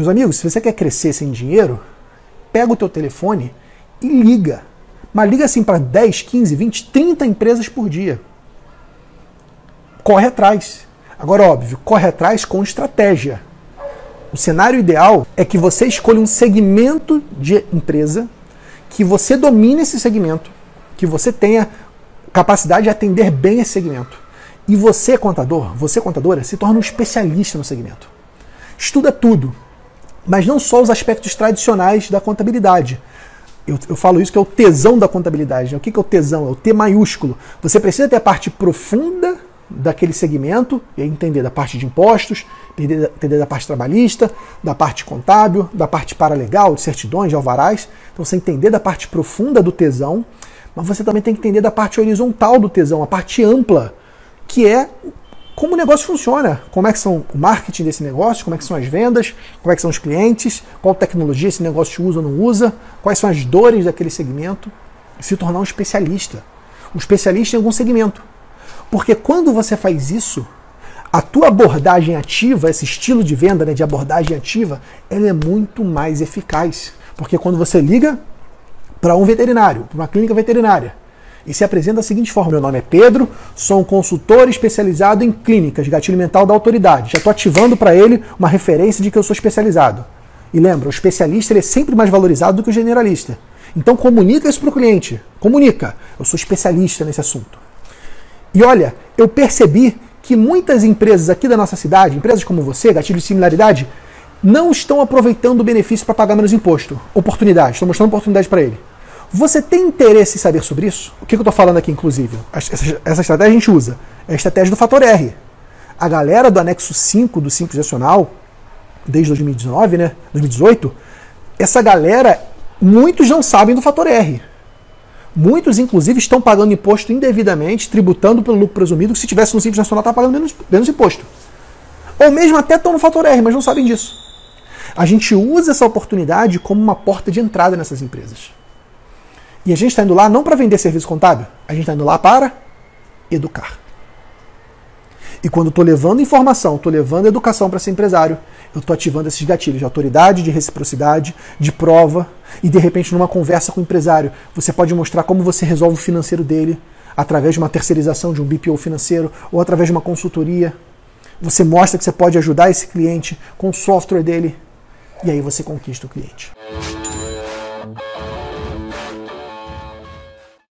Meus amigos, se você quer crescer sem dinheiro, pega o teu telefone e liga. Mas liga assim para 10, 15, 20, 30 empresas por dia. Corre atrás. Agora, óbvio, corre atrás com estratégia. O cenário ideal é que você escolha um segmento de empresa, que você domine esse segmento, que você tenha capacidade de atender bem esse segmento. E você, contador, você, contadora, se torna um especialista no segmento. Estuda tudo, mas não só os aspectos tradicionais da contabilidade. Eu, eu falo isso que é o tesão da contabilidade. O que, que é o tesão? É o T maiúsculo. Você precisa ter a parte profunda daquele segmento, entender da parte de impostos, entender, entender da parte trabalhista, da parte contábil, da parte paralegal, de certidões, de alvarás. Então você entender da parte profunda do tesão, mas você também tem que entender da parte horizontal do tesão, a parte ampla, que é como o negócio funciona, como é que são o marketing desse negócio, como é que são as vendas, como é que são os clientes, qual tecnologia esse negócio usa ou não usa, quais são as dores daquele segmento, se tornar um especialista. Um especialista em algum segmento. Porque quando você faz isso, a tua abordagem ativa, esse estilo de venda né, de abordagem ativa, ela é muito mais eficaz. Porque quando você liga para um veterinário, para uma clínica veterinária, e se apresenta da seguinte forma: Meu nome é Pedro, sou um consultor especializado em clínicas, gatilho mental da autoridade. Já estou ativando para ele uma referência de que eu sou especializado. E lembra, o especialista é sempre mais valorizado do que o generalista. Então comunica isso para o cliente. Comunica. Eu sou especialista nesse assunto. E olha, eu percebi que muitas empresas aqui da nossa cidade, empresas como você, gatilho de similaridade, não estão aproveitando o benefício para pagar menos imposto. Oportunidade, estou mostrando oportunidade para ele. Você tem interesse em saber sobre isso? O que eu estou falando aqui, inclusive? Essa, essa, estratégia a gente usa. É a estratégia do fator R. A galera do anexo 5 do Simples Nacional, desde 2019, né? 2018, essa galera, muitos não sabem do fator R. Muitos, inclusive, estão pagando imposto indevidamente, tributando pelo lucro presumido, que se tivesse no Simples Nacional, está pagando menos, menos imposto. Ou mesmo até estão no fator R, mas não sabem disso. A gente usa essa oportunidade como uma porta de entrada nessas empresas. E a gente está indo lá não para vender serviço contábil, a gente está indo lá para educar. E quando estou levando informação, estou levando educação para esse empresário, eu estou ativando esses gatilhos de autoridade, de reciprocidade, de prova, e de repente numa conversa com o empresário, você pode mostrar como você resolve o financeiro dele através de uma terceirização de um BPO financeiro ou através de uma consultoria. Você mostra que você pode ajudar esse cliente com o software dele e aí você conquista o cliente.